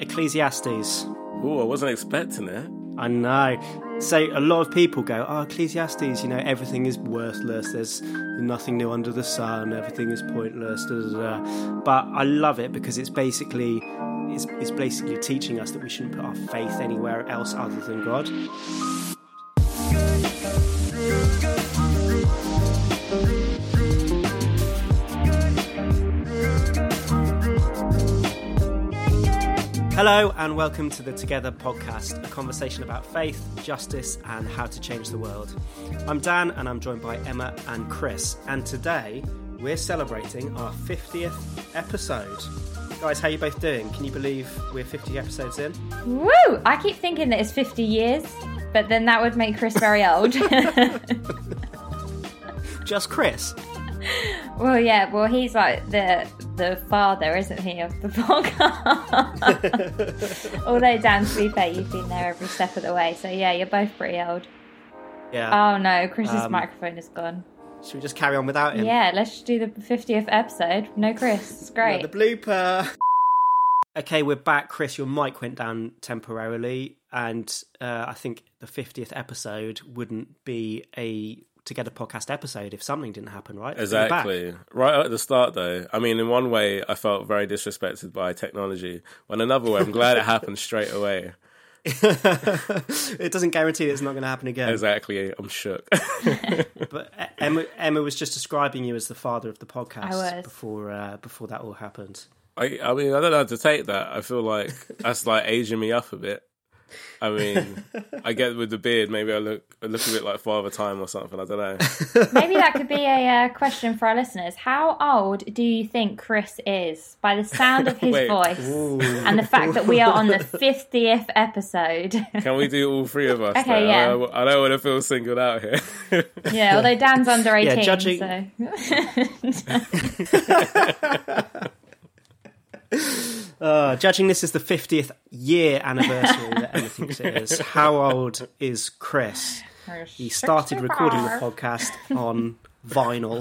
Ecclesiastes. Oh, I wasn't expecting it. I know. So a lot of people go, "Oh, Ecclesiastes, you know, everything is worthless. There's nothing new under the sun. Everything is pointless." Da, da, da. But I love it because it's basically it's, it's basically teaching us that we shouldn't put our faith anywhere else other than God. Hello, and welcome to the Together podcast, a conversation about faith, justice, and how to change the world. I'm Dan, and I'm joined by Emma and Chris. And today we're celebrating our 50th episode. Guys, how are you both doing? Can you believe we're 50 episodes in? Woo! I keep thinking that it's 50 years, but then that would make Chris very old. Just Chris. well, yeah, well, he's like the the father, isn't he, of the podcast? Although, Dan, to be fair, you've been there every step of the way, so yeah, you're both pretty old. Yeah. Oh no, Chris's Um, microphone is gone. Should we just carry on without him? Yeah, let's just do the 50th episode. No Chris. It's great. The blooper. Okay, we're back. Chris, your mic went down temporarily, and uh, I think the 50th episode wouldn't be a Together podcast episode if something didn't happen, right? But we're back. Exactly. Right at the start, though. I mean, in one way, I felt very disrespected by technology. When another way, I'm glad it happened straight away. it doesn't guarantee it's not going to happen again. Exactly. I'm shook. But Emma, Emma was just describing you as the father of the podcast before uh, before that all happened. I, I mean, I don't know how to take that. I feel like that's like aging me up a bit. I mean, I get with the beard, maybe I look I look a bit like Father Time or something. I don't know. Maybe that could be a uh, question for our listeners. How old do you think Chris is by the sound of his Wait. voice and the fact that we are on the 50th episode? Can we do all three of us? Okay, though? yeah. I don't, I don't want to feel singled out here. yeah, although Dan's under 18, yeah, judging- so. Uh, judging this is the 50th year anniversary that Emma thinks how old is Chris? He started recording the podcast on vinyl.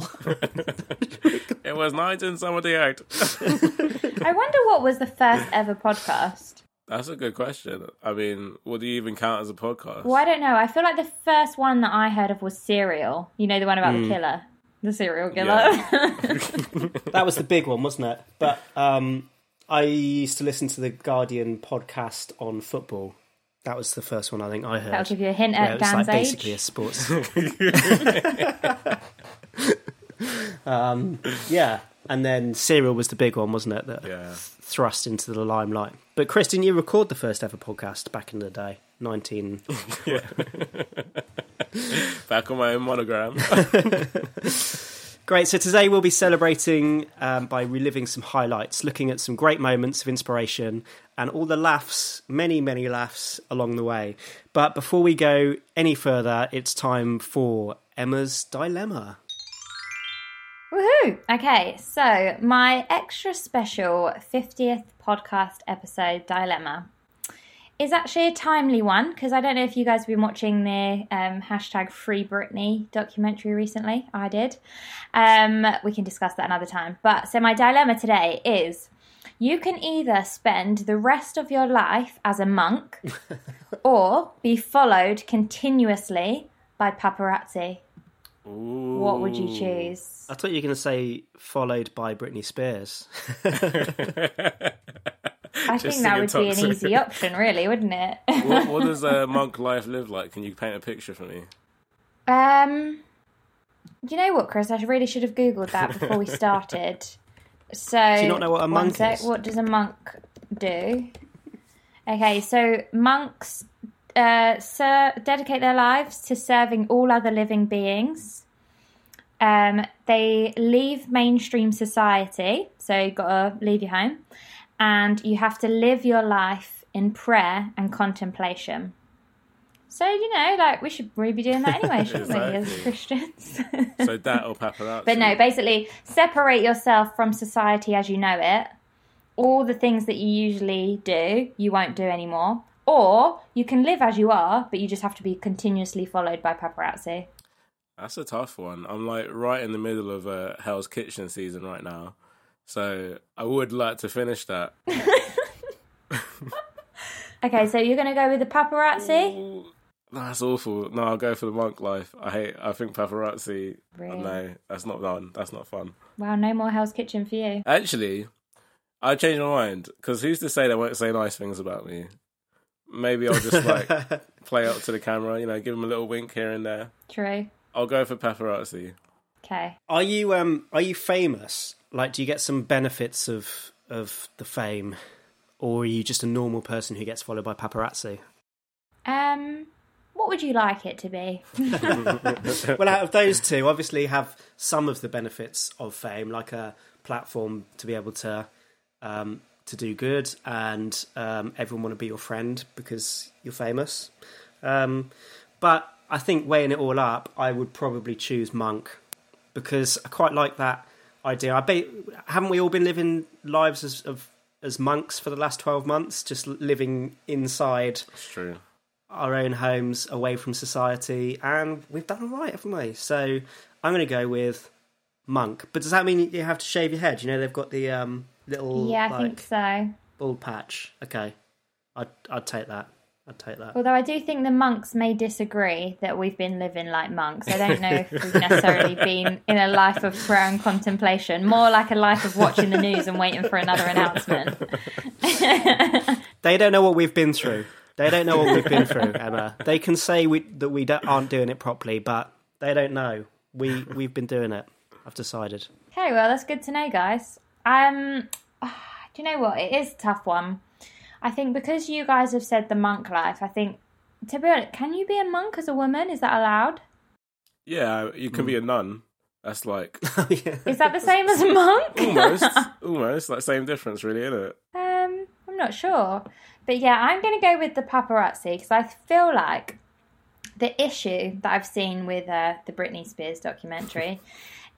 it was 1978. I wonder what was the first ever podcast. That's a good question. I mean, what do you even count as a podcast? Well, I don't know. I feel like the first one that I heard of was Serial. You know, the one about the killer. The serial killer. That was the big one, wasn't it? But um, I used to listen to the Guardian podcast on football. That was the first one I think I heard. That'll give you a hint at it was like Dan's basically a sports. um, yeah, and then Serial was the big one, wasn't it? That Yeah. thrust into the limelight. But Chris, didn't you record the first ever podcast back in the day? Nineteen. Back on my own monogram. Great. So today we'll be celebrating um, by reliving some highlights, looking at some great moments of inspiration and all the laughs, many, many laughs along the way. But before we go any further, it's time for Emma's dilemma. Woohoo! Okay, so my extra special 50th podcast episode dilemma is actually a timely one because I don't know if you guys have been watching the um, hashtag Free Britney documentary recently. I did. Um, we can discuss that another time. But so my dilemma today is you can either spend the rest of your life as a monk or be followed continuously by paparazzi. What would you choose? I thought you were going to say followed by Britney Spears. I think that would singing be an Toxic. easy option, really, wouldn't it? what, what does a monk life live like? Can you paint a picture for me? um, do you know what, Chris? I really should have googled that before we started. So, Do you not know what a monk sec, is? What does a monk do? Okay, so monks uh, ser- dedicate their lives to serving all other living beings. Um, they leave mainstream society, so you've got to leave your home, and you have to live your life in prayer and contemplation. So you know, like we should really be doing that anyway, shouldn't we, as Christians? So that or paparazzi? But no, basically, separate yourself from society as you know it. All the things that you usually do, you won't do anymore. Or you can live as you are, but you just have to be continuously followed by paparazzi. That's a tough one. I'm like right in the middle of uh, Hell's Kitchen season right now. So I would like to finish that. Okay, so you're going to go with the paparazzi? Ooh, that's awful. No, I'll go for the monk life. I hate. I think paparazzi. Really? No, that's not fun. That's not fun. Wow, no more Hell's Kitchen for you. Actually, I changed my mind because who's to say they won't say nice things about me? Maybe I'll just like play up to the camera. You know, give them a little wink here and there. True. I'll go for paparazzi. Okay. Are you um are you famous? Like, do you get some benefits of of the fame, or are you just a normal person who gets followed by paparazzi? Um, what would you like it to be? well, out of those two, obviously have some of the benefits of fame, like a platform to be able to um, to do good, and um, everyone want to be your friend because you're famous. Um, but I think weighing it all up, I would probably choose monk because I quite like that idea. I bet haven't we all been living lives as of as monks for the last twelve months, just living inside It's true. our own homes away from society, and we've done all right, haven't we? So I'm going to go with monk. But does that mean you have to shave your head? You know, they've got the um, little yeah, I like think so. bald patch. Okay, I'd I'd take that. I'd take that. Although I do think the monks may disagree that we've been living like monks. I don't know if we've necessarily been in a life of prayer and contemplation, more like a life of watching the news and waiting for another announcement. They don't know what we've been through. They don't know what we've been through, Emma. They can say we, that we don't, aren't doing it properly, but they don't know. We we've been doing it. I've decided. Okay, well, that's good to know, guys. Um, do you know what? It is a tough one. I think because you guys have said the monk life, I think to be honest, can you be a monk as a woman? Is that allowed? Yeah, you can be a nun. That's like Is that the same as a monk? almost, almost like same difference, really, isn't it? Um, I'm not sure, but yeah, I'm going to go with the paparazzi because I feel like the issue that I've seen with uh, the Britney Spears documentary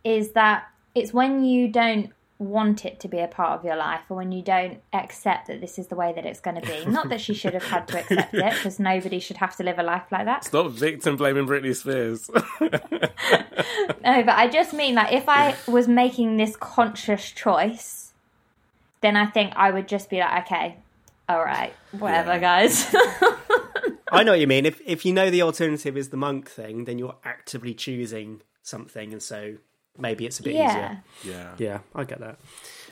is that it's when you don't want it to be a part of your life or when you don't accept that this is the way that it's going to be. Not that she should have had to accept it because nobody should have to live a life like that. Stop victim blaming Britney Spears. No, but I just mean like if I was making this conscious choice, then I think I would just be like, okay, all right, whatever, Yeah. guys. I know what you mean. If if you know the alternative is the monk thing, then you're actively choosing something, and so maybe it's a bit yeah. easier. yeah. Yeah, I get that.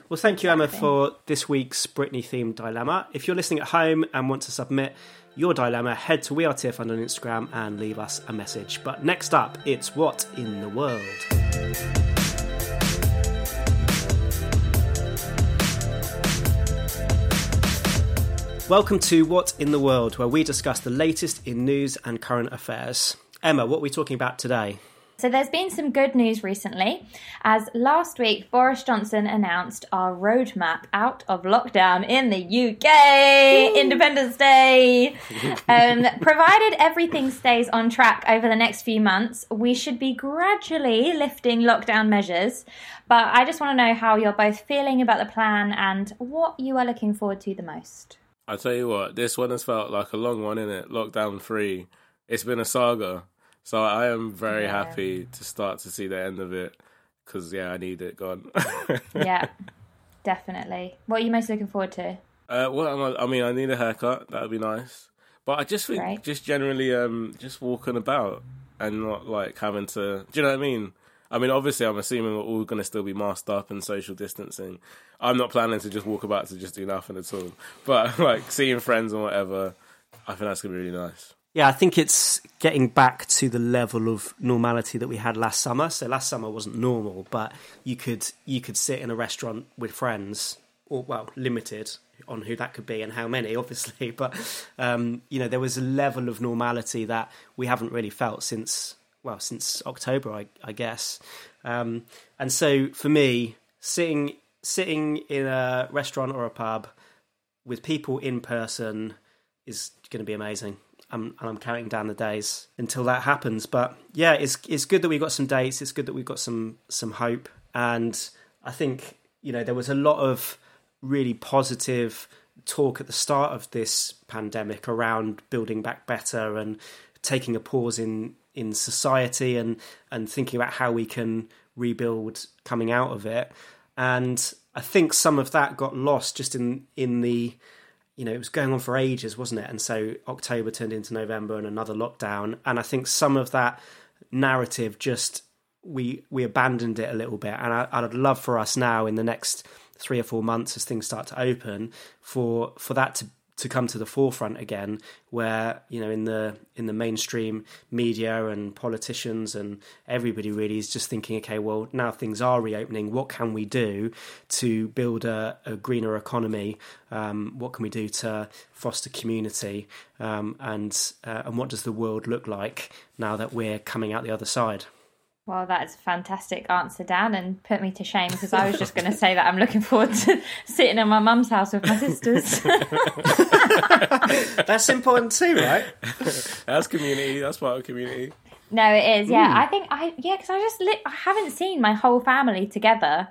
Well, thank you, Emma, for this week's Britney themed dilemma. If you're listening at home and want to submit your dilemma, head to We Are TFN on Instagram and leave us a message. But next up, it's What in the World? Welcome to What in the World, where we discuss the latest in news and current affairs. Emma, what are we talking about today? So there's been some good news recently, as last week Boris Johnson announced our roadmap out of lockdown in the UK, Independence Day. um, provided everything stays on track over the next few months, we should be gradually lifting lockdown measures. But I just want to know how you're both feeling about the plan and what you are looking forward to the most. I tell you what, this one has felt like a long one, innit? Lockdown three. It's been a saga. So I am very Yeah. happy to start to see the end of it because, yeah, I need it gone. Yeah, definitely. What are you most looking forward to? Uh, I? I mean, I need a haircut. That would be nice. But I just think, Right. just generally, um, just walking about and not like having to. Do you know what I mean? I mean, obviously, I'm assuming we're all going to still be masked up and social distancing. I'm not planning to just walk about to just do nothing at all. But like seeing friends and whatever, I think that's going to be really nice. Yeah, I think it's getting back to the level of normality that we had last summer. So last summer wasn't normal, but you could you could sit in a restaurant with friends, or well, limited on who that could be and how many, obviously. But um, you know, there was a level of normality that we haven't really felt since well since October, I, I guess. Um, and so for me, sitting sitting in a restaurant or a pub with people in person is going to be amazing. Um, and I'm counting down the days until that happens. But yeah, it's it's good that we've got some dates. It's good that we've got some some hope. And I think you know there was a lot of really positive talk at the start of this pandemic around building back better and taking a pause in in society and and thinking about how we can rebuild coming out of it. And I think some of that got lost just in in the you know, it was going on for ages, wasn't it? And so October turned into November and another lockdown. And I think some of that narrative just we we abandoned it a little bit. And I, I'd love for us now in the next three or four months as things start to open for for that to to come to the forefront again where you know in the in the mainstream media and politicians and everybody really is just thinking okay well now things are reopening what can we do to build a, a greener economy? Um, what can we do to foster community? Um, and uh, and what does the world look like now that we're coming out the other side well, that's a fantastic answer, Dan, and put me to shame because I was just going to say that I'm looking forward to sitting in my mum's house with my sisters. that's important too, right? that's community. That's part of community. No, it is. Yeah, mm. I think I yeah because I just li- I haven't seen my whole family together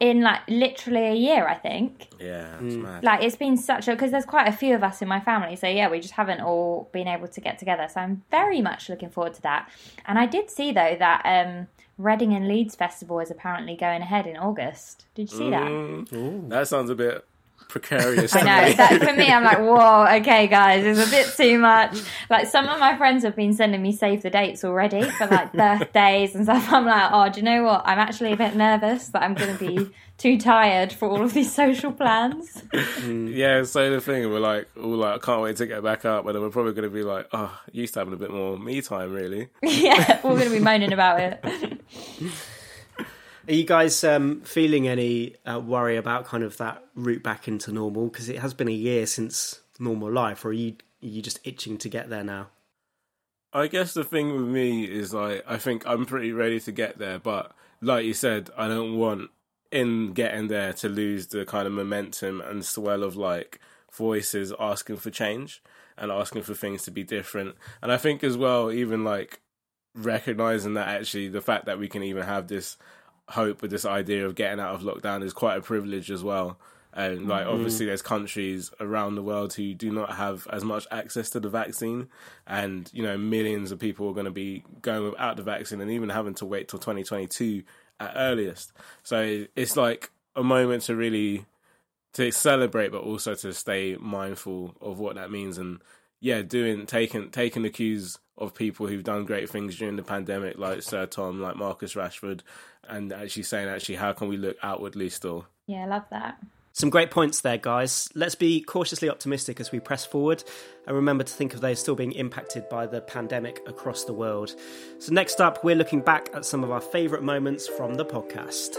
in like literally a year, I think. Yeah, mm. like it's been such a because there's quite a few of us in my family, so yeah, we just haven't all been able to get together. So I'm very much looking forward to that. And I did see though that um, Reading and Leeds Festival is apparently going ahead in August. Did you see mm. that? That sounds a bit precarious. I know. That, for me, I'm like, whoa, okay, guys, it's a bit too much. Like some of my friends have been sending me save the dates already for like birthdays and stuff. I'm like, oh, do you know what? I'm actually a bit nervous that I'm going to be too tired for all of these social plans. Mm, yeah, so the thing we're like, all like, I can't wait to get back up, but then we're probably going to be like, oh, used to having a bit more me time, really. yeah, we're going to be moaning about it. Are you guys um, feeling any uh, worry about kind of that route back into normal? Because it has been a year since normal life, or are you are you just itching to get there now? I guess the thing with me is like I think I'm pretty ready to get there, but like you said, I don't want in getting there to lose the kind of momentum and swell of like voices asking for change and asking for things to be different. And I think as well, even like recognizing that actually the fact that we can even have this hope with this idea of getting out of lockdown is quite a privilege as well. And like, mm-hmm. obviously, there's countries around the world who do not have as much access to the vaccine, and you know, millions of people are going to be going without the vaccine, and even having to wait till 2022 at earliest. So it's like a moment to really to celebrate, but also to stay mindful of what that means, and yeah, doing taking taking the cues of people who've done great things during the pandemic, like Sir Tom, like Marcus Rashford, and actually saying, actually, how can we look outwardly still? Yeah, I love that. Some great points there, guys. Let's be cautiously optimistic as we press forward and remember to think of those still being impacted by the pandemic across the world. So, next up, we're looking back at some of our favourite moments from the podcast.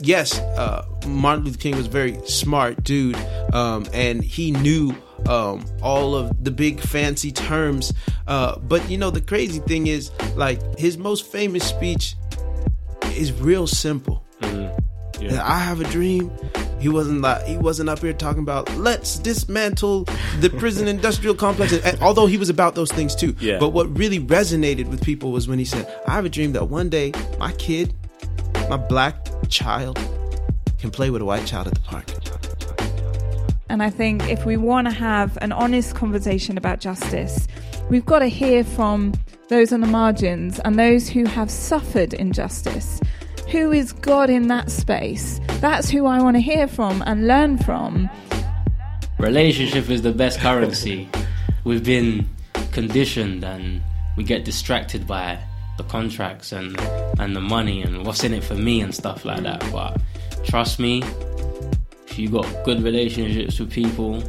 Yes, uh, Martin Luther King was a very smart dude, um, and he knew um, all of the big fancy terms. Uh, but you know, the crazy thing is, like, his most famous speech is real simple. Mm-hmm. Yeah. I have a dream. He wasn't like he wasn't up here talking about let's dismantle the prison industrial complex. And, although he was about those things too. Yeah. But what really resonated with people was when he said, "I have a dream that one day my kid, my black child, can play with a white child at the park." And I think if we want to have an honest conversation about justice, we've got to hear from those on the margins and those who have suffered injustice. Who is God in that space? That's who I want to hear from and learn from. Relationship is the best currency. We've been conditioned and we get distracted by the contracts and, and the money and what's in it for me and stuff like that. But trust me, if you've got good relationships with people,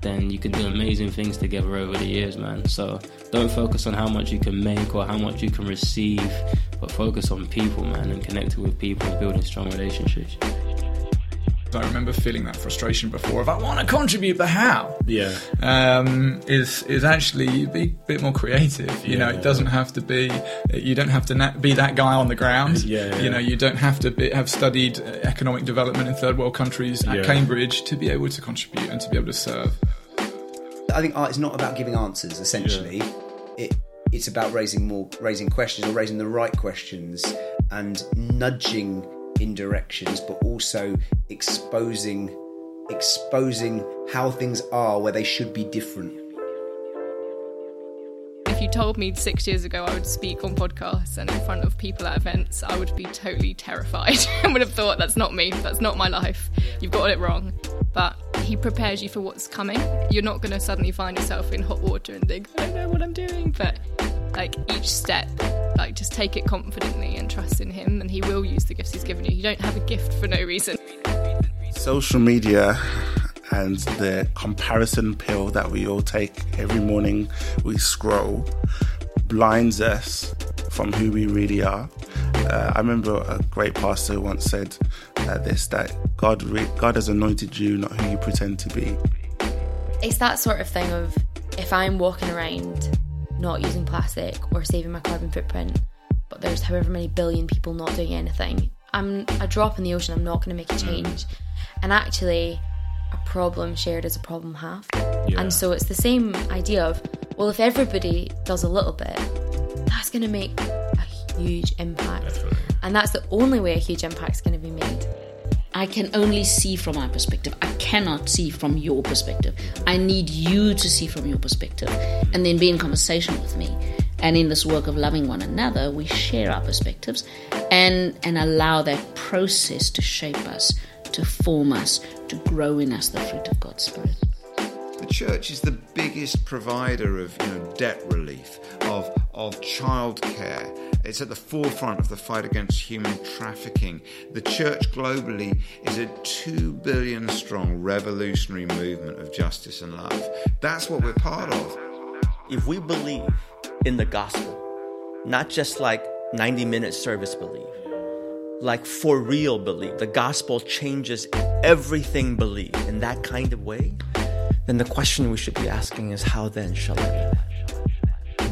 then you can do amazing things together over the years, man. So don't focus on how much you can make or how much you can receive, but focus on people, man, and connecting with people and building strong relationships. I remember feeling that frustration before of I want to contribute, but how? Yeah, um, is is actually be a bit more creative. You yeah. know, it doesn't have to be. You don't have to na- be that guy on the ground. Yeah, yeah. You know, you don't have to be, have studied economic development in third world countries at yeah. Cambridge to be able to contribute and to be able to serve. I think art is not about giving answers. Essentially, it it's about raising more, raising questions or raising the right questions and nudging in directions, but also exposing exposing how things are where they should be different. If you told me six years ago I would speak on podcasts and in front of people at events, I would be totally terrified. and would have thought that's not me, that's not my life. You've got it wrong. But he prepares you for what's coming. You're not going to suddenly find yourself in hot water and think, I don't know what I'm doing. But like each step, like just take it confidently and trust in him, and he will use the gifts he's given you. You don't have a gift for no reason. Social media and the comparison pill that we all take every morning we scroll blinds us from who we really are. Uh, I remember a great pastor once said uh, this that God re- God has anointed you, not who you pretend to be. It's that sort of thing of if I'm walking around not using plastic or saving my carbon footprint, but there's however many billion people not doing anything, I'm a drop in the ocean. I'm not going to make a mm. change. And actually, a problem shared is a problem halved. Yeah. And so it's the same idea of well, if everybody does a little bit, that's going to make a huge impact. And that's the only way a huge impact is going to be made. I can only see from my perspective. I cannot see from your perspective. I need you to see from your perspective and then be in conversation with me. And in this work of loving one another, we share our perspectives and, and allow that process to shape us, to form us, to grow in us the fruit of God's Spirit. The church is the biggest provider of you know, debt relief, of, of childcare. It's at the forefront of the fight against human trafficking. The church globally is a 2 billion strong revolutionary movement of justice and love. That's what we're part of. If we believe in the gospel, not just like 90 minute service believe, like for real believe, the gospel changes everything believe in that kind of way, then the question we should be asking is how then shall I?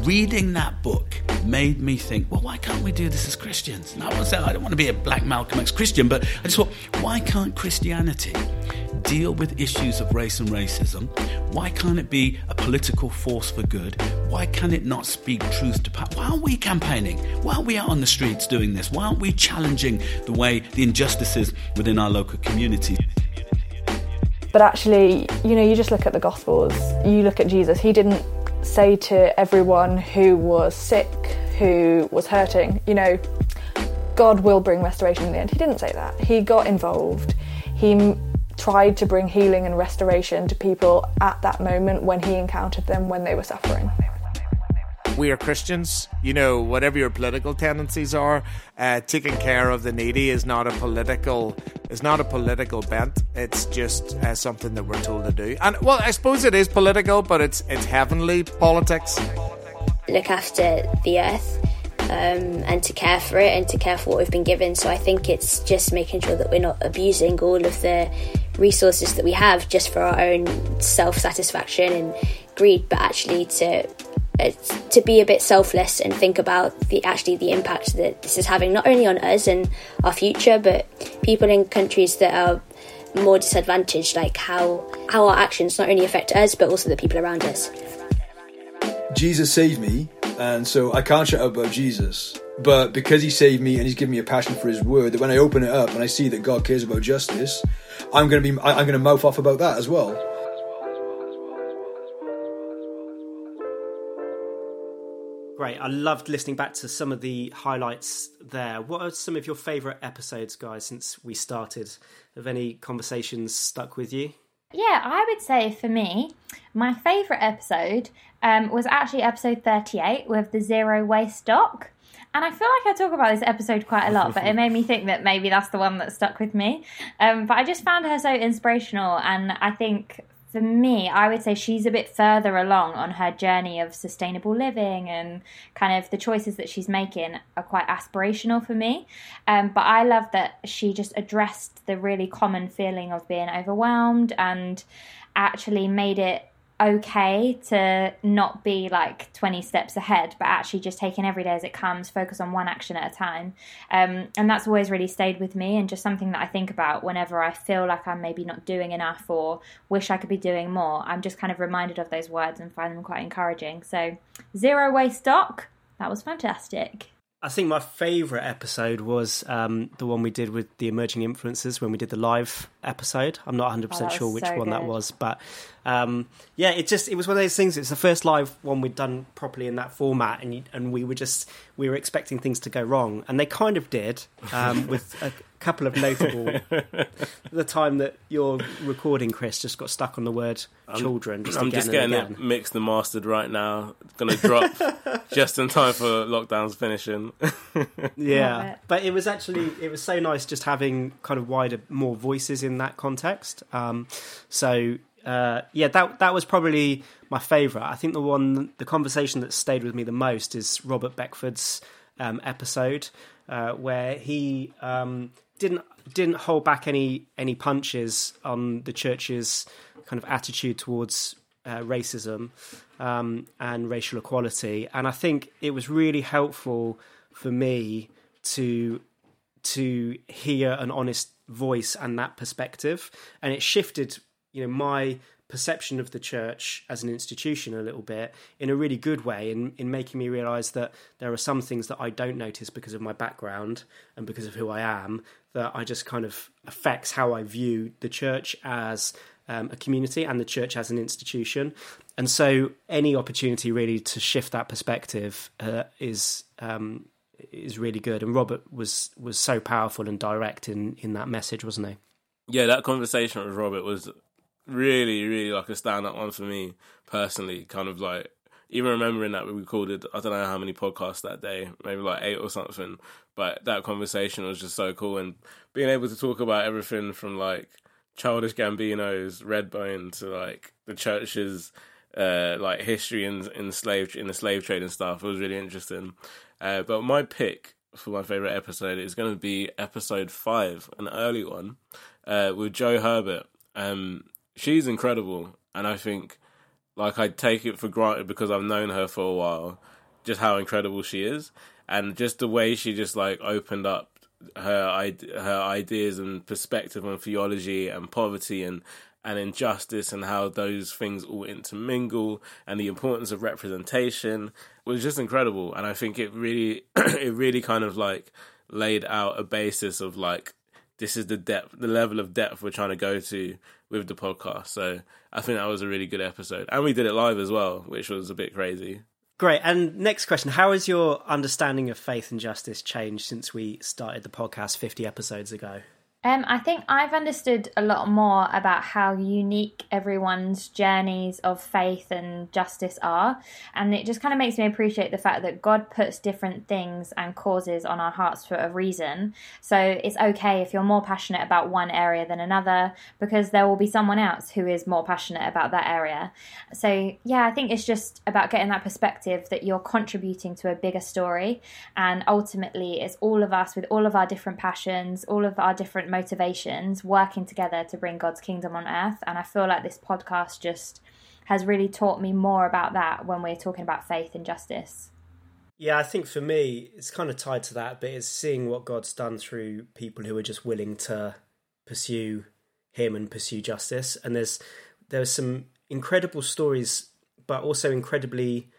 Reading that book made me think, well, why can't we do this as Christians? And I was I don't want to be a black Malcolm X Christian, but I just thought, why can't Christianity deal with issues of race and racism? Why can't it be a political force for good? Why can it not speak truth to power? Why aren't we campaigning? Why aren't we out on the streets doing this? Why aren't we challenging the way the injustices within our local community? But actually, you know, you just look at the Gospels, you look at Jesus, he didn't say to everyone who was sick, who was hurting, you know, God will bring restoration in the end. He didn't say that. He got involved. He tried to bring healing and restoration to people at that moment when he encountered them when they were suffering. We are Christians. You know, whatever your political tendencies are, uh, taking care of the needy is not a political is not a political bent. It's just uh, something that we're told to do. And well, I suppose it is political, but it's it's heavenly politics. Look after the earth um, and to care for it and to care for what we've been given. So I think it's just making sure that we're not abusing all of the resources that we have just for our own self satisfaction and greed, but actually to to be a bit selfless and think about the actually the impact that this is having not only on us and our future, but people in countries that are more disadvantaged, like how how our actions not only affect us but also the people around us. Jesus saved me, and so I can't shut up about Jesus. But because he saved me and he's given me a passion for his word, that when I open it up and I see that God cares about justice, I'm going to be I'm going to mouth off about that as well. Great. I loved listening back to some of the highlights there. What are some of your favourite episodes, guys, since we started? Have any conversations stuck with you? Yeah, I would say for me, my favourite episode um, was actually episode 38 with the zero waste doc. And I feel like I talk about this episode quite a lot, but it made me think that maybe that's the one that stuck with me. Um, but I just found her so inspirational, and I think for me, I would say she's a bit further along on her journey of sustainable living and kind of the choices that she's making are quite aspirational for me. Um, but I love that she just addressed the really common feeling of being overwhelmed and actually made it okay to not be like 20 steps ahead but actually just taking every day as it comes focus on one action at a time. Um, and that's always really stayed with me and just something that i think about whenever i feel like i'm maybe not doing enough or wish i could be doing more i'm just kind of reminded of those words and find them quite encouraging. So zero waste stock that was fantastic I think my favourite episode was um, the one we did with the emerging influencers when we did the live episode. I'm not 100 percent Oh, that sure which so one that was, but um, yeah, it just it was one of those things. It's the first live one we'd done properly in that format, and and we were just we were expecting things to go wrong, and they kind of did um, with a couple of notable. the time that you're recording, Chris, just got stuck on the word children. Just I'm again just and getting again. it mixed and mastered right now. Going to drop just in time for lockdown's finishing. Yeah, but it was actually it was so nice just having kind of wider, more voices in that context. Um, so uh, yeah, that that was probably my favourite. I think the one, the conversation that stayed with me the most is Robert Beckford's um, episode uh, where he um, didn't didn't hold back any any punches on the church's kind of attitude towards uh, racism um, and racial equality, and I think it was really helpful for me to to hear an honest voice and that perspective, and it shifted you know my perception of the church as an institution a little bit in a really good way in, in making me realize that there are some things that I don't notice because of my background and because of who I am that I just kind of affects how I view the church as um, a community and the church as an institution. And so any opportunity really to shift that perspective uh, is um, is really good. And Robert was was so powerful and direct in in that message, wasn't he? yeah, that conversation with Robert was really, really like a stand up one for me personally. Kind of like even remembering that we recorded, I don't know how many podcasts that day, maybe like eight or something. But that conversation was just so cool, and being able to talk about everything from like Childish Gambino's Redbone to like the church's uh, like history in in slave in the slave trade and stuff. It was really interesting. Uh, but my pick for my favorite episode is going to be episode five, an early one uh, with Joe Herbert. Um, she's incredible, and I think like I take it for granted because I've known her for a while, just how incredible she is, and just the way she just like opened up her her ideas and perspective on theology and poverty and and injustice and how those things all intermingle and the importance of representation was just incredible and I think it really it really kind of like laid out a basis of like this is the depth the level of depth we're trying to go to with the podcast so I think that was a really good episode and we did it live as well which was a bit crazy Great. And next question How has your understanding of faith and justice changed since we started the podcast 50 episodes ago? Um, I think I've understood a lot more about how unique everyone's journeys of faith and justice are. And it just kind of makes me appreciate the fact that God puts different things and causes on our hearts for a reason. So it's okay if you're more passionate about one area than another, because there will be someone else who is more passionate about that area. So, yeah, I think it's just about getting that perspective that you're contributing to a bigger story. And ultimately, it's all of us with all of our different passions, all of our different motivations working together to bring God's kingdom on earth. And I feel like this podcast just has really taught me more about that when we're talking about faith and justice. Yeah, I think for me, it's kind of tied to that, but it's seeing what God's done through people who are just willing to pursue Him and pursue justice. And there's there's some incredible stories, but also incredibly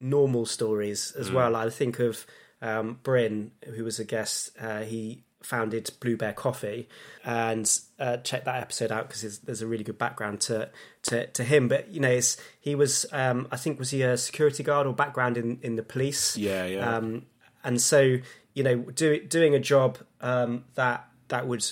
normal stories as Mm. well. I think of um, Bryn, who was a guest. Uh, he founded Blue Bear Coffee, and uh, check that episode out because there's, there's a really good background to to, to him. But you know, it's, he was um, I think was he a security guard or background in, in the police? Yeah, yeah. Um, and so you know, do, doing a job um, that that would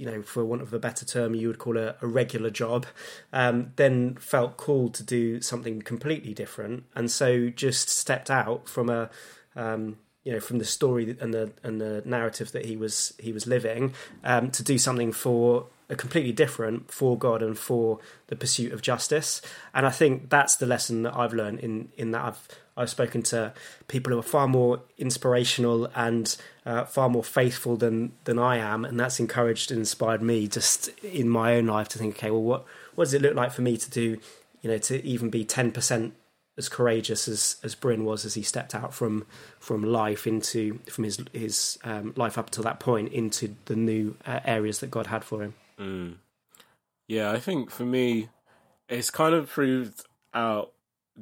you know, for want of a better term, you would call a, a regular job, um, then felt called to do something completely different, and so just stepped out from a, um, you know, from the story and the and the narrative that he was he was living, um, to do something for a completely different for God and for the pursuit of justice. And I think that's the lesson that I've learned in in that I've I've spoken to people who are far more inspirational and uh, far more faithful than than I am, and that's encouraged and inspired me just in my own life to think, okay, well, what what does it look like for me to do, you know, to even be ten percent as courageous as as Bryn was as he stepped out from from life into from his his um, life up to that point into the new uh, areas that God had for him. Mm. Yeah, I think for me, it's kind of proved out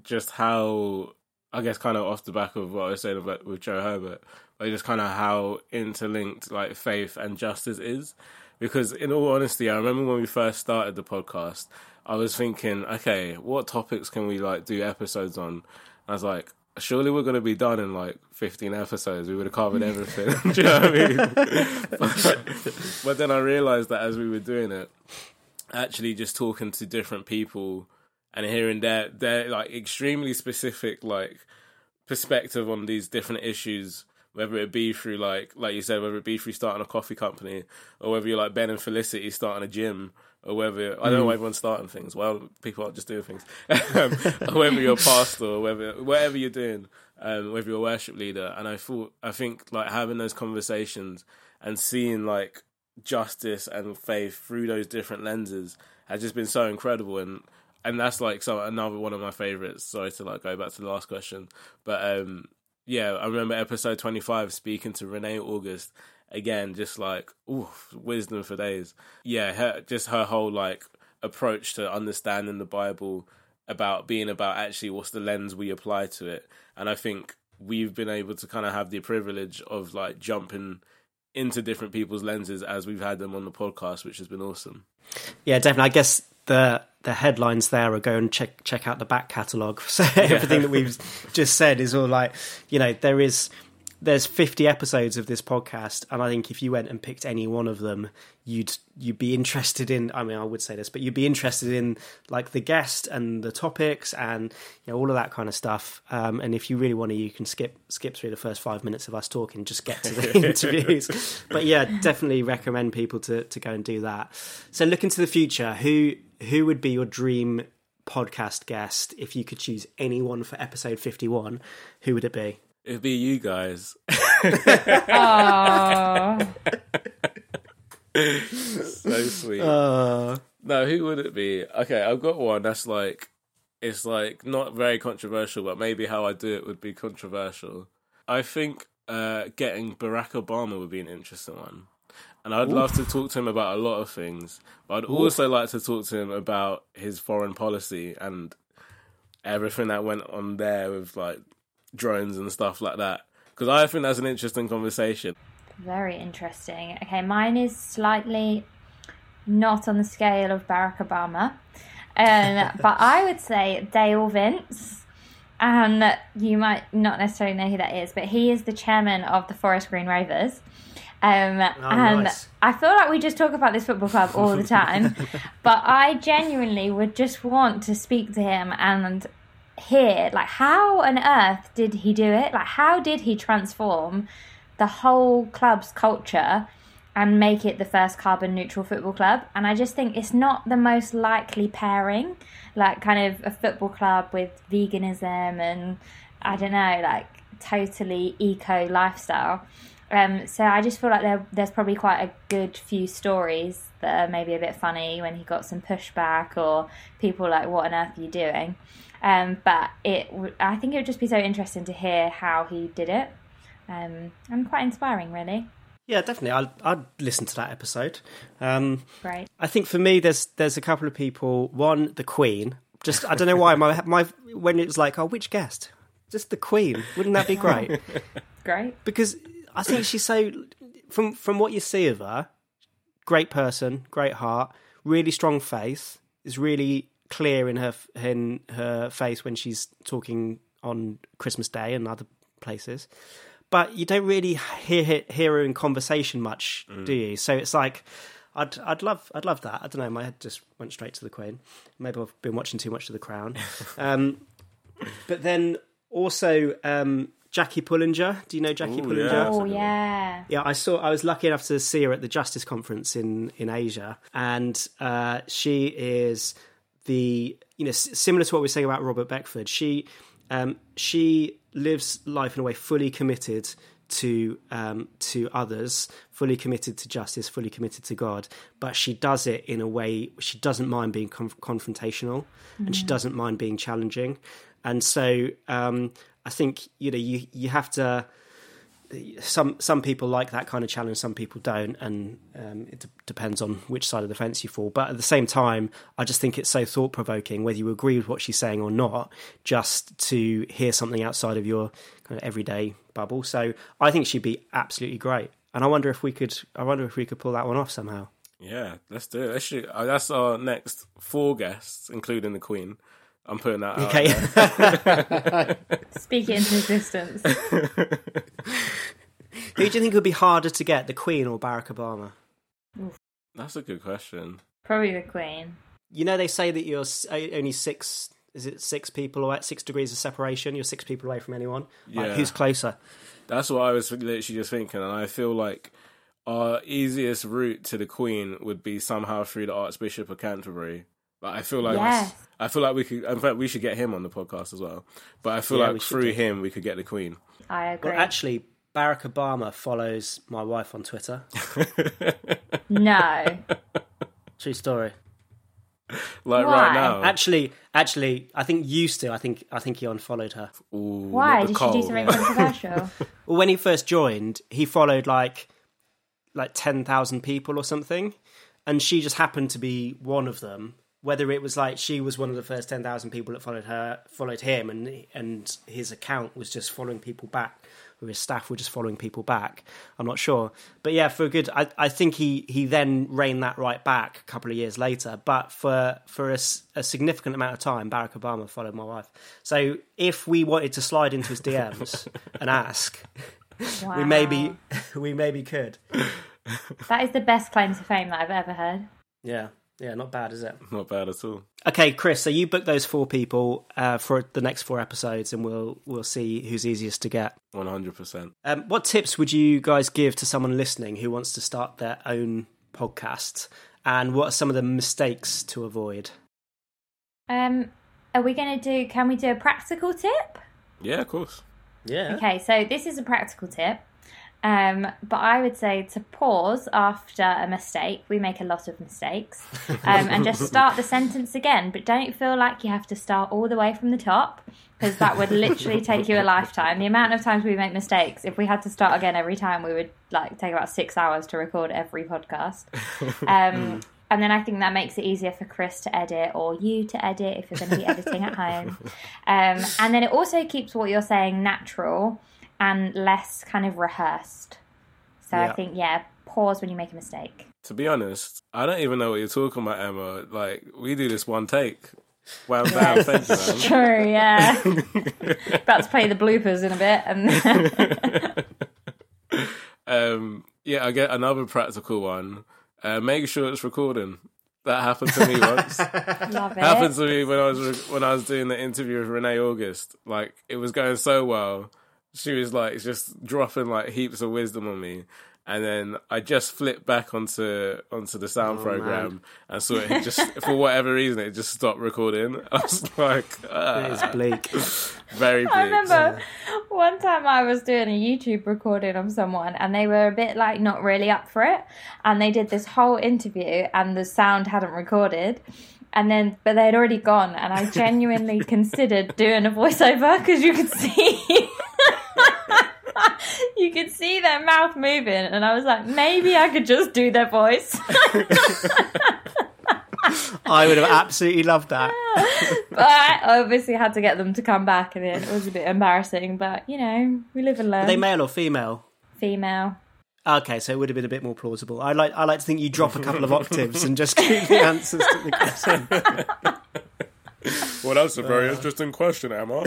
just how I guess kind of off the back of what I was saying about with Joe Herbert, like just kind of how interlinked like faith and justice is. Because in all honesty, I remember when we first started the podcast, I was thinking, okay, what topics can we like do episodes on? I was like, surely we're going to be done in like 15 episodes. We would have covered everything. Do you know what I mean? but, but then I realized that as we were doing it, actually just talking to different people and hearing their their like extremely specific like perspective on these different issues whether it be through like like you said whether it be through starting a coffee company or whether you're like ben and felicity starting a gym or whether I don't know Mm. why everyone's starting things. Well, people aren't just doing things. um, whether you're a pastor or whether whatever you're doing, um, whether you're a worship leader. And I thought I think like having those conversations and seeing like justice and faith through those different lenses has just been so incredible and and that's like so another one of my favorites. Sorry to like go back to the last question, but um yeah, I remember episode twenty five speaking to Renee August again, just like ooh, wisdom for days. Yeah, her, just her whole like approach to understanding the Bible about being about actually what's the lens we apply to it, and I think we've been able to kind of have the privilege of like jumping into different people's lenses as we've had them on the podcast, which has been awesome. Yeah, definitely. I guess the the headlines there are go and check check out the back catalogue. So everything that we've just said is all like, you know, there is there's 50 episodes of this podcast, and I think if you went and picked any one of them, you'd you'd be interested in. I mean, I would say this, but you'd be interested in like the guest and the topics and you know all of that kind of stuff. Um, and if you really want to, you can skip skip through the first five minutes of us talking, just get to the interviews. But yeah, definitely recommend people to to go and do that. So look into the future. Who who would be your dream podcast guest if you could choose anyone for episode 51 who would it be It'd be you guys. Aww. so sweet. Uh. no, who would it be? Okay, I've got one that's like it's like not very controversial, but maybe how I do it would be controversial. I think uh, getting Barack Obama would be an interesting one. And I'd Ooh. love to talk to him about a lot of things, but I'd Ooh. also like to talk to him about his foreign policy and everything that went on there with like drones and stuff like that. Because I think that's an interesting conversation. Very interesting. Okay, mine is slightly not on the scale of Barack Obama, um, but I would say Dale Vince. And you might not necessarily know who that is, but he is the chairman of the Forest Green Rovers. Um, Oh, and nice. I feel like we just talk about this football club all the time, but I genuinely would just want to speak to him and hear like how on earth did he do it? Like how did he transform the whole club's culture and make it the first carbon neutral football club? And I just think it's not the most likely pairing, like kind of a football club with veganism and I don't know, like totally eco lifestyle. Um, so I just feel like there, there's probably quite a good few stories that are maybe a bit funny when he got some pushback or people like, "What on earth are you doing?" Um, but it, w- I think it would just be so interesting to hear how he did it, um, and quite inspiring, really. Yeah, definitely. I'd, I'd listen to that episode. Um, Great. I think for me, there's there's a couple of people. One, the Queen. Just I don't know why my my when it was like, oh, which guest? Just the Queen. Wouldn't that be great? Great. because I think she's so from from what you see of her, great person, great heart, really strong faith. Is really clear in her in her face when she's talking on Christmas Day and other places. But you don't really hear hear her in conversation much, do you? So it's like. I'd I'd love I'd love that. I don't know. My head just went straight to the Queen. Maybe I've been watching too much of The Crown. Um, but then also um, Jackie Pullinger. Do you know Jackie Pullinger? Oh yeah. Yeah, I saw. I was lucky enough to see her at the Justice Conference in in Asia, and uh, she is the you know s- similar to what we are saying about Robert Beckford. She um, she lives life in a way fully committed to um, to others, fully committed to justice, fully committed to God. But she does it in a way she doesn't mind being conf- confrontational, and she Mm. doesn't mind being challenging. And so um, I think you know you you have to some some people like that kind of challenge, some people don't, and um, it d- depends on which side of the fence you fall. But at the same time, I just think it's so thought provoking, whether you agree with what she's saying or not, just to hear something outside of your kind of everyday bubble. So I think she'd be absolutely great, and I wonder if we could, I wonder if we could pull that one off somehow. Yeah, let's do it. Let's shoot. Uh, that's our next four guests, including the Queen. I'm putting that out. Okay. Speak it into existence. Who do you think would be harder to get, the Queen or Barack Obama? That's a good question. Probably the Queen. You know, they say that you're uh, only six. Is it six people away? Six degrees of separation. You're six people away from anyone. Like, Yeah. who's closer? That's what I was literally just thinking, and I feel like our easiest route to the Queen would be somehow through the Archbishop of Canterbury. Like I feel like Yes. I feel like we could. In fact, we should get him on the podcast as well. But I feel Yeah, like through him we could get the Queen. I agree. Well, actually, Barack Obama follows my wife on Twitter. no. True story. Like Why? right now. Actually, actually, I think used to. I think I think he unfollowed her. Why? Did she do something controversial? Well, when he first joined, he followed like like ten thousand people or something, and she just happened to be one of them. Whether it was like she was one of the first ten thousand people that followed her, followed him, and and his account was just following people back, or his staff were just following people back. I'm not sure, but yeah, for a good, I, I think he he then reined that right back a couple of years later. But for for a, a significant amount of time, Barack Obama followed my wife. So if we wanted to slide into his DMs and ask, we maybe we maybe could. that is the best claim to fame that I've ever heard. Yeah, yeah, not bad, is it? Not bad at all. Okay, Chris. So you book those four people uh, for the next four episodes, and we'll we'll see who's easiest to get. One hundred percent. Um, what tips would you guys give to someone listening who wants to start their own podcast? And what are some of the mistakes to avoid? Um, are we going to do? Can we do a practical tip? Yeah, of course. Yeah. Okay, so this is a practical tip. Um, but I would say to pause after a mistake. We make a lot of mistakes, um, and just start the sentence again. But don't feel like you have to start all the way from the top because that would literally take you a lifetime. The amount of times we make mistakes, if we had to start again every time, we would like take about six hours to record every podcast. Um, and then I think that makes it easier for Chris to edit or you to edit if you're going to be editing at home. Um, and then it also keeps what you're saying natural and less kind of rehearsed. So I think, yeah, pause when you make a mistake. To be honest, I don't even know what you're talking about, Emma. Like we do this one take. Bam, Yes, thank you, man. true, yeah. About to play the bloopers in a bit. And Um, yeah, I get another practical one. Uh, make sure it's recording. That happened to me once. Love it. happened to me when I was re- when I was doing the interview with Renee August. Like it was going so well. She was like just dropping like heaps of wisdom on me. And then I just flipped back onto onto the sound Oh, program man. and saw it just for whatever reason it just stopped recording. I was like, ah. It is bleak. very bleak. I remember one time I was doing a YouTube recording of someone and they were a bit like not really up for it. And they did this whole interview and the sound hadn't recorded. And then, but they had already gone. And I genuinely considered doing a voiceover because you could see. you could see their mouth moving, and I was like, maybe I could just do their voice. I would have absolutely loved that. but I obviously had to get them to come back, and it was a bit embarrassing. But you know, we live and Are learn. they male or female? Female. Okay, so it would have been a bit more plausible. I like I like to think you drop a couple of octaves and just keep the answers to the question. Well, that's a very interesting question, Emma.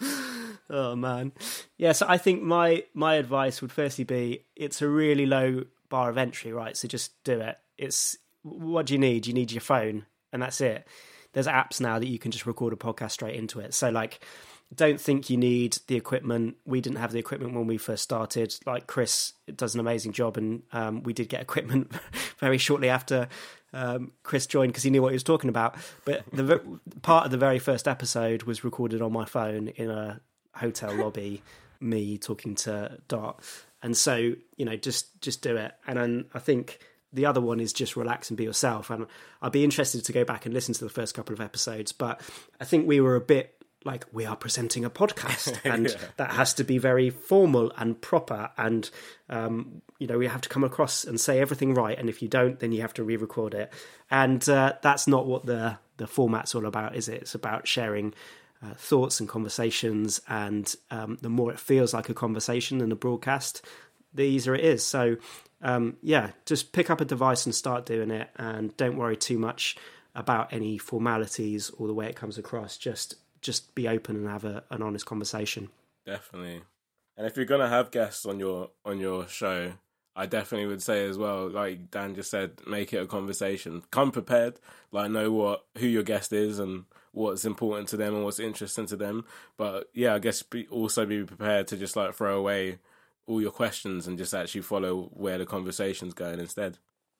Oh man, yeah. So I think my my advice would firstly be it's a really low bar of entry, right? So just do it. It's what do you need? You need your phone, and that's it. There's apps now that you can just record a podcast straight into it. So like, don't think you need the equipment. We didn't have the equipment when we first started. Like Chris does an amazing job, and um, we did get equipment very shortly after um, Chris joined because he knew what he was talking about. But the part of the very first episode was recorded on my phone in a hotel lobby, me talking to Dot, and so you know, just just do it. And then I think the other one is just relax and be yourself. And I'd be interested to go back and listen to the first couple of episodes, but I think we were a bit like we are presenting a podcast and Yeah. that has to be very formal and proper and um, you know we have to come across and say everything right and if you don't then you have to re-record it and uh, that's not what the the format's all about is it it's about sharing uh, thoughts and conversations and um, the more it feels like a conversation than a broadcast the easier it is so um, yeah just pick up a device and start doing it and don't worry too much about any formalities or the way it comes across. Just just be open and have a, an honest conversation. Definitely. And if you're gonna have guests on your on your show, I definitely would say as well, like Dan just said, make it a conversation. Come prepared, like know what who your guest is and what's important to them and what's interesting to them. But yeah, I guess be, also be prepared to just like throw away all your questions and just actually follow where the conversation's going instead.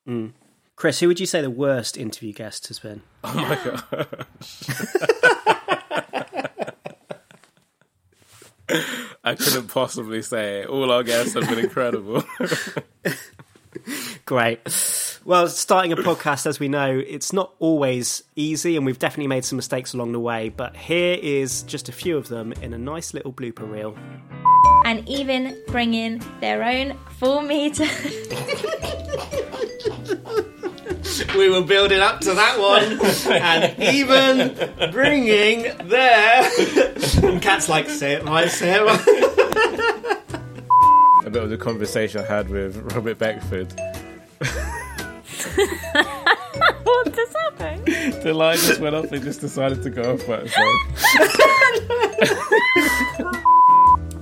Mm. Chris, who would you say the worst interview guest has been? Oh my gosh. I couldn't possibly say it. All our guests have been incredible. Great. Well, starting a podcast, as we know, it's not always easy, and we've definitely made some mistakes along the way. But here is just a few of them in a nice little blooper reel. And even bring in their own full meter. we were building up to that one, and even bringing there. and Cat's like, say it right, say it right. a bit of the conversation I had with Robert Beckford. what just happened? The light just went off and just decided to go off by itself.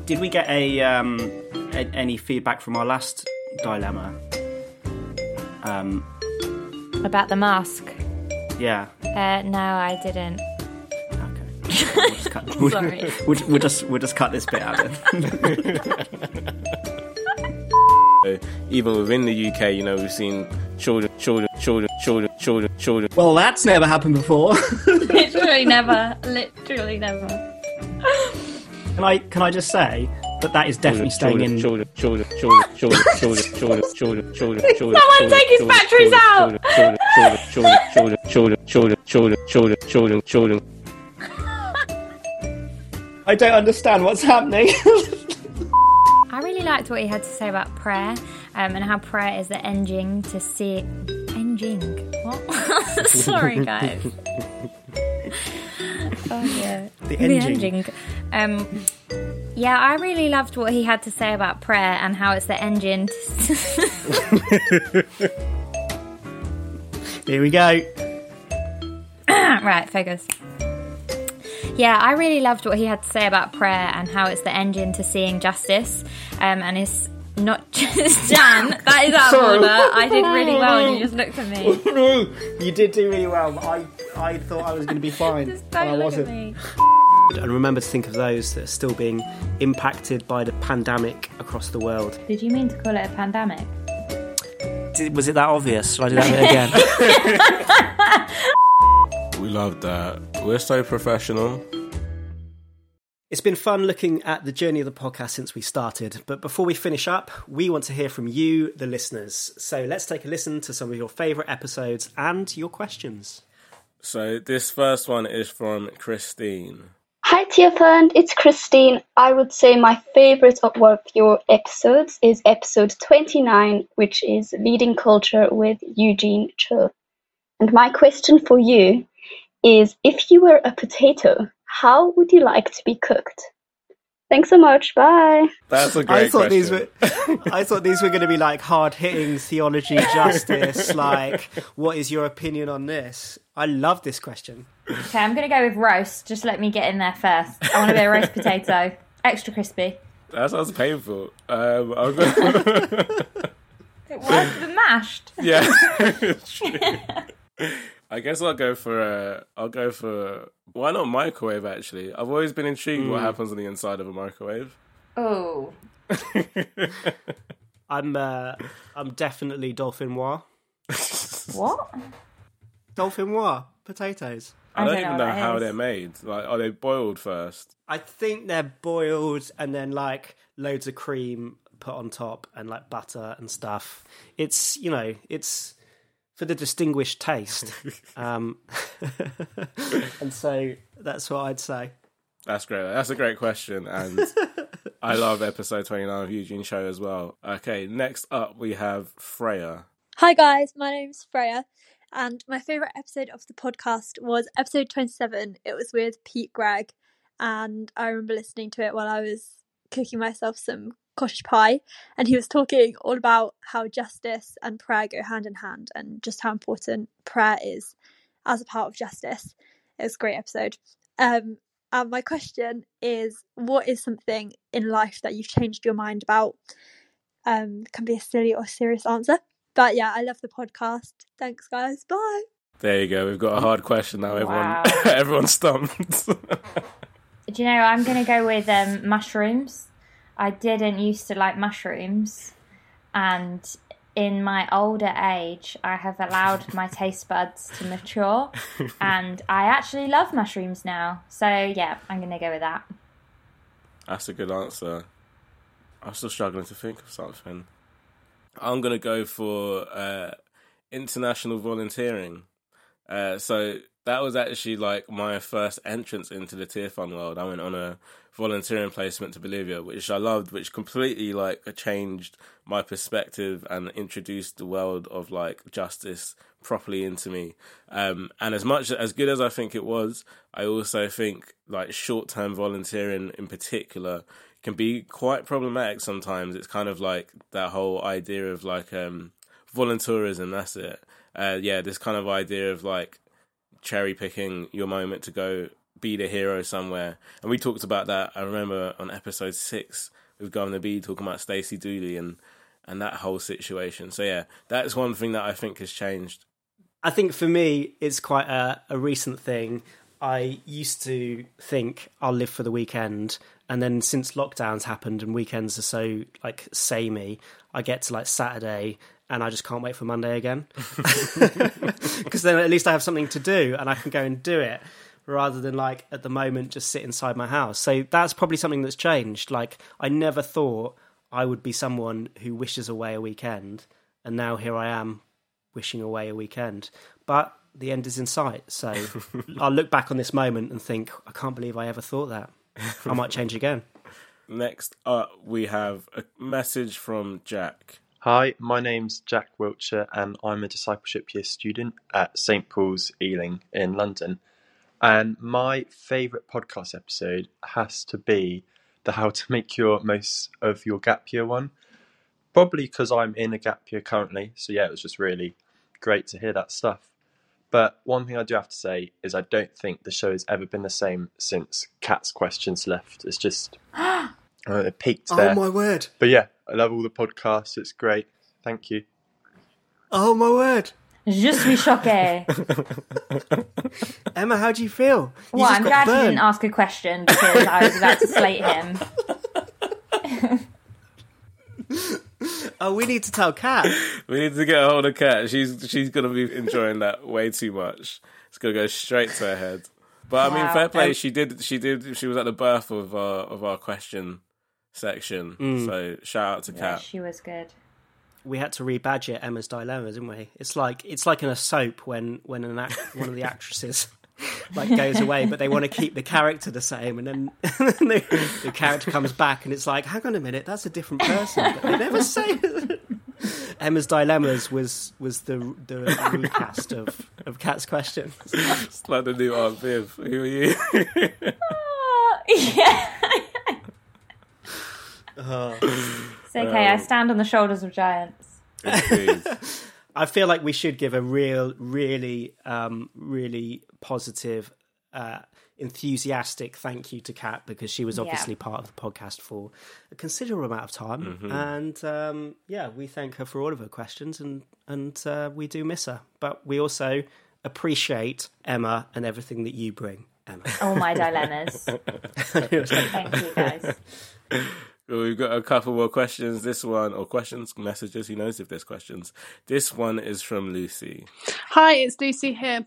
Did we get a, um, a any feedback from our last dilemma? Um, About the mask. yeah. Uh, no, I didn't. We'll just cut, we'll, Sorry. we'll, we'll just we'll just cut this bit out. Then. So even within the UK, you know, we've seen children, children, children, children, children, children. well, that's never happened before. literally never. Literally never. Can I can I just say that that is definitely staying in. Children, children, children, children, children, children, children, children, children. Someone take his batteries out! Children, children, children, children, children, children, children, children, children. I don't understand what's happening. I really liked what he had to say about prayer um, and how prayer is the engine to see. Engine? What? Sorry, guys. Oh, yeah. The engine. engine. Um, yeah, I really loved what he had to say about prayer and how it's the engine. To... Here we go. right, focus. Yeah, I really loved what he had to say about prayer and how it's the engine to seeing justice. Um, and it's not just Dan. that is out of Sorry. order. I did really well, and you just looked at me. you did do really well. I I thought I was going to be fine, Just and I don't look wasn't. at me. And remember to think of those that are still being impacted by the pandemic across the world. Did you mean to call it a pandemic? Did, was it that obvious? Should I do that bit again? We love that. We're so professional. It's been fun looking at the journey of the podcast since we started. But before we finish up, we want to hear from you, the listeners. So let's take a listen to some of your favourite episodes and your questions. So this first one is from Christine. Hi, TFN, it's Christine. I would say my favorite of one of your episodes is episode 29, which is Leading Culture with Eugene Cho. And my question for you is if you were a potato, how would you like to be cooked? Thanks so much. Bye. That's a great I thought these question. were I thought these were going to be like hard hitting theology, justice, like what is your opinion on this? I love this question. Okay, I'm going to go with roast. Just let me get in there first. I want to be a roast potato. Extra crispy. That sounds painful. Um, I'll go. It was the mashed. yeah, it's true. I guess I'll go for a. I'll go for why not microwave? Actually, I've always been intrigued what Mm. happens on the inside of a microwave. Oh. I'm uh, I'm definitely dauphinoise. What? Dauphinoise potatoes. I don't, even know how they're made. Like, are they boiled first? I think they're boiled and then like loads of cream put on top and like butter and stuff. It's you know it's for the distinguished taste, um, and so that's what I'd say. That's great. That's a great question, and I love episode twenty nine of Eugene Cho as well. Okay, next up we have Freya. Hi guys, my name's Freya, and my favourite episode of the podcast was episode 27. It was with Pete Greig, and I remember listening to it while I was cooking myself some cottage pie, and he was talking all about how justice and prayer go hand in hand and just how important prayer is. as a part of justice. It was a great episode. Um, and my question is, what is something in life that you've changed your mind about? Um, can be a silly or serious answer, but yeah, I love the podcast. Thanks, guys. Bye. There you go. We've got a hard question now. Everyone, Wow. everyone's stumped. Do you know, I'm going to go with um, mushrooms. I didn't used to like mushrooms, and in my older age, I have allowed my taste buds to mature, and I actually love mushrooms now. So, yeah, I'm going to go with that. That's a good answer. I'm still struggling to think of something. I'm gonna go for uh, international volunteering. Uh, so that was actually like my first entrance into the Tearfund world. I went on a volunteering placement to Bolivia, which I loved, which completely like changed my perspective and introduced the world of like justice properly into me. Um, and as much as good as I think it was, I also think like short term volunteering in particular can be quite problematic sometimes. It's kind of like that whole idea of like um, volunteerism. That's it. Uh, yeah, this kind of idea of like cherry picking your moment to go be the hero somewhere. And we talked about that. I remember on episode six with Guvna B talking about Stacey Dooley and and that whole situation. So yeah, that's one thing that I think has changed. I think for me, it's quite a, a recent thing. I used to think I'll live for the weekend, and then since lockdowns happened and weekends are so like samey, I get to like Saturday and I just can't wait for Monday again because then at least I have something to do and I can go and do it rather than like at the moment just sit inside my house. So that's probably something that's changed. Like I never thought I would be someone who wishes away a weekend, and now here I am wishing away a weekend. But the end is in sight. So I'll look back on this moment and think, I can't believe I ever thought that. I might change again. Next up, we have a message from Jack. Hi, my name's Jack Wiltshire, and I'm a discipleship year student at St Paul's Ealing in London. And my favourite podcast episode has to be the How to Make Your Most of Your Gap Year one. Probably because I'm in a gap year currently, so yeah, it was just really great to hear that stuff. But one thing I do have to say is I don't think the show has ever been the same since Cat's questions left. It's just uh, it peaked Oh, my word. But yeah, I love all the podcasts. It's great. Thank you. Oh my word. Je suis choquée. Emma, how do you feel? You Well, I'm got glad you burnt. didn't ask a question because I was about to slate him. Oh, we need to tell Kat. We need to get a hold of Kat. She's she's gonna be enjoying that way too much. It's gonna go straight to her head. But I mean, Wow. fair play. Um, she did. She did. She was at the birth of our of our question section. Mm. So shout out to Yeah, she was good. we had to rebadge it Emma's dilemma, didn't we? It's like it's like in a soap when when an act, one of the actresses like goes away, but they want to keep the character the same, and then the, the character comes back, and it's like, hang on a minute, that's a different person, but they never say. Emma's dilemmas was was the the recast of of Cat's question. It's like the new Aunt Viv. Who are you? yeah. Oh. It's okay. I stand on the shoulders of giants. I feel like we should give a real, really, um, really positive, uh, enthusiastic thank you to Kat because she was Yeah. obviously part of the podcast for a considerable amount of time, Mhm. and um, yeah, we thank her for all of her questions, and and uh, we do miss her, but we also appreciate Emma and everything that you bring, Emma. All my dilemmas. Thank you, guys. We've got a couple more questions. This one, or questions, messages. Who knows if there's questions? This one is from Lucy. Hi, it's Lucy here.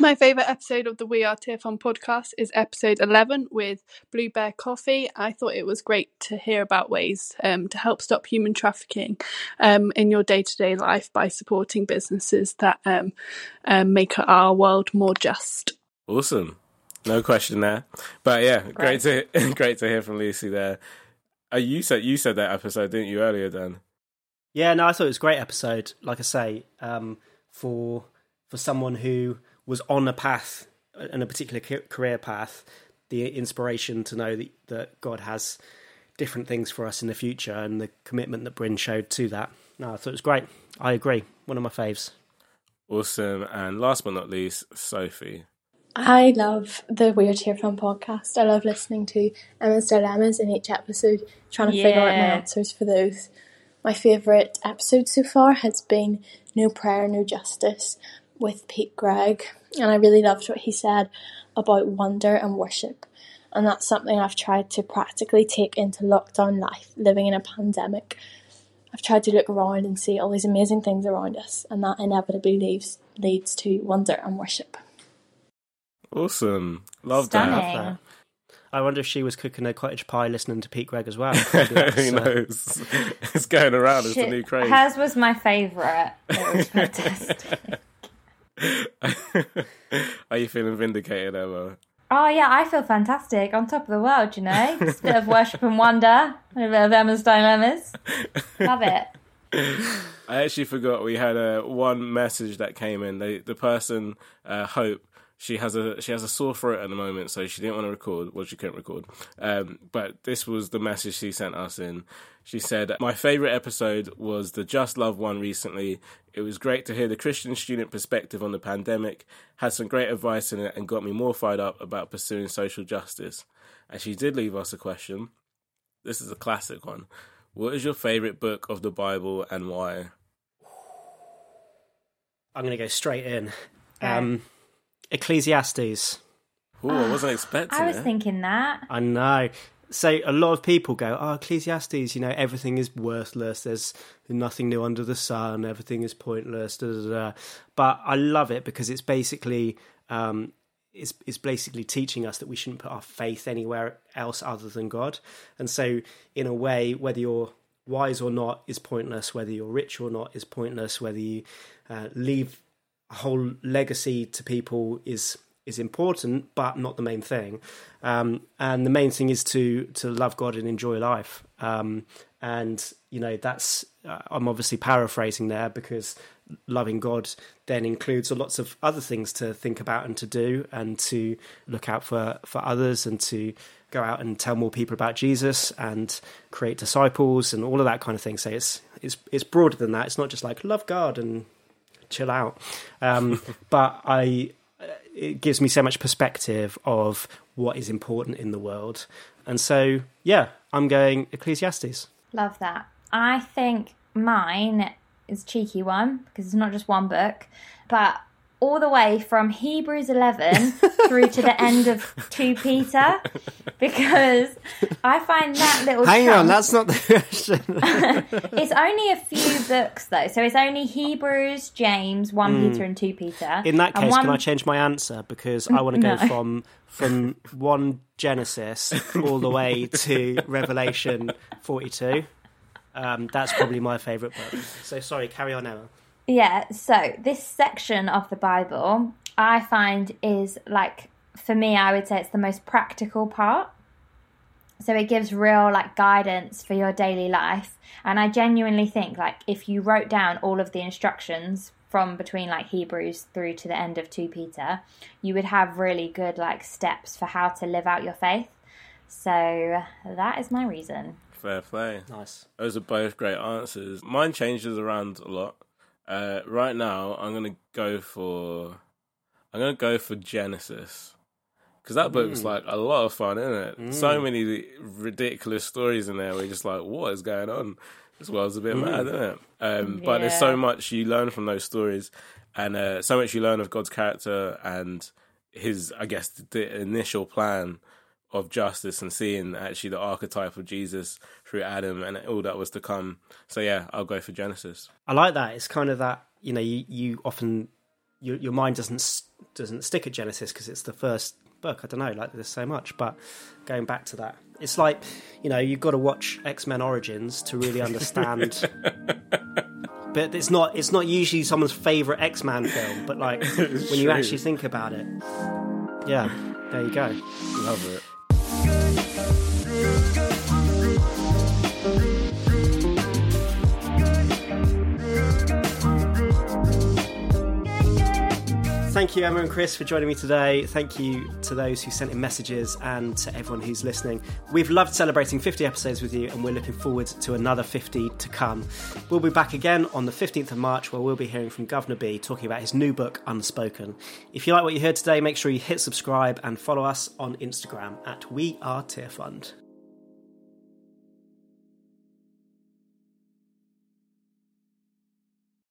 My favourite episode of the We Are Tearfund podcast is episode 11 with Blue Bear Coffee. I thought it was great to hear about ways um, to help stop human trafficking um, in your day to day life by supporting businesses that um, um, make our world more just. Awesome. No question there. But yeah, great, to great to hear from Lucy there. Uh, you said you said that episode, didn't you, earlier, Dan? Yeah, no, I thought it was a great episode. Like I say, um, for for someone who was on a path, in a particular career path, the inspiration to know that, that God has different things for us in the future, and the commitment that Bryn showed to that. No, I thought it was great. I agree. One of my faves. Awesome. And last but not least, Sophie. I love the We Are Tearfund podcast. I love listening to Emma's dilemmas in each episode, trying to figure out my answers for those. My favourite episode so far has been No Prayer, No Justice with Pete Greig, and I really loved what he said about wonder and worship. And that's something I've tried to practically take into lockdown life, living in a pandemic. I've tried to look around and see all these amazing things around us, and that inevitably leads leads to wonder and worship. Awesome. Love Love that. that. I wonder if she was cooking a cottage pie listening to Pete Greig as well. Who knows? It's going around. It's a Shit, new craze. Hers was my favourite. It was fantastic. Are you feeling vindicated, Emma? oh yeah, I feel fantastic. On top of the world, you know. Just a bit of worship and wonder. A bit of Emma's dilemmas. Love it. I actually forgot we had a one message that came in. They, the person, uh, Hope, she has a she has a sore throat at the moment, so she didn't want to record. Well, she couldn't record. Um, but this was the message she sent us in. She said, "My favorite episode was the Just Love one recently. It was great to hear the Christian student perspective on the pandemic. Had some great advice in it, and got me more fired up about pursuing social justice." And she did leave us a question. This is a classic one. What is your favorite book of the Bible and why? I'm going to go straight in. Um, Ecclesiastes. Ooh, I wasn't expecting I was it. thinking that. I know. So a lot of people go, "Oh, Ecclesiastes. You know, everything is worthless. There's nothing new under the sun. Everything is pointless." Da, da, da. But I love it because it's basically um, it's it's basically teaching us that we shouldn't put our faith anywhere else other than God. And so, in a way, whether you're wise or not is pointless. Whether you're rich or not is pointless. Whether you uh, leave a whole legacy to people is is important, but not the main thing. Um, and the main thing is to to love God and enjoy life. Um, and you know that's uh, I'm obviously paraphrasing there because loving God then includes lots of other things to think about and to do, and to look out for for others, and to go out and tell more people about Jesus and create disciples and all of that kind of thing. So it's it's it's broader than that. It's not just like love God and chill out. Um, but I, it gives me so much perspective of what is important in the world, and so yeah, I'm going Ecclesiastes. Love that. I think mine is a cheeky one because it's not just one book, but all the way from Hebrews 11 through to the end of 2 Peter because I find that little Hang on, that's not the question. it's only a few books though, so it's only Hebrews, James, 1 Mm. Peter and 2 Peter. In that case, can I change my answer because I want to go No. from from one Genesis all the way to Revelation 42. Um, that's probably my favourite book. So sorry, carry on, Emma. Yeah, so this section of the Bible I find is like for me I would say it's the most practical part. So it gives real like guidance for your daily life and I genuinely think like if you wrote down all of the instructions from between like Hebrews through to the end of 2 Peter, you would have really good like steps for how to live out your faith. So that is my reason. Fair play. Nice. Those are both great answers. Mine changes around a lot. Uh, right now, I'm gonna go for I'm gonna go for Genesis because that book's Mm. like a lot of fun, isn't it? Mm. So many ridiculous stories in there. Where you're just like, what is going on? This world's a bit Mm. mad, isn't it? Um, But there's so much you learn from those stories, and uh, so much you learn of God's character and his, I guess, the initial plan of justice and seeing actually the archetype of Jesus through Adam and all that was to come. So yeah, I'll go for Genesis. I like that. It's kind of that you know you, you often your your mind doesn't doesn't stick at Genesis because it's the first book. I don't know, like there's so much, but going back to that, it's like you know you've got to watch X Men Origins to really understand. but it's not it's not usually someone's favorite X Man film, but like when It's you actually think about it, yeah, there you go. Love it. Thank you, Emma and Chris, for joining me today. Thank you to those who sent in messages and to everyone who's listening. We've loved celebrating 50 episodes with you, and we're looking forward to another 50 to come. We'll be back again on the 15th of March, where we'll be hearing from Guvna B talking about his new book, Unspoken. If you like what you heard today, make sure you hit subscribe and follow us on Instagram at We Are Tearfund.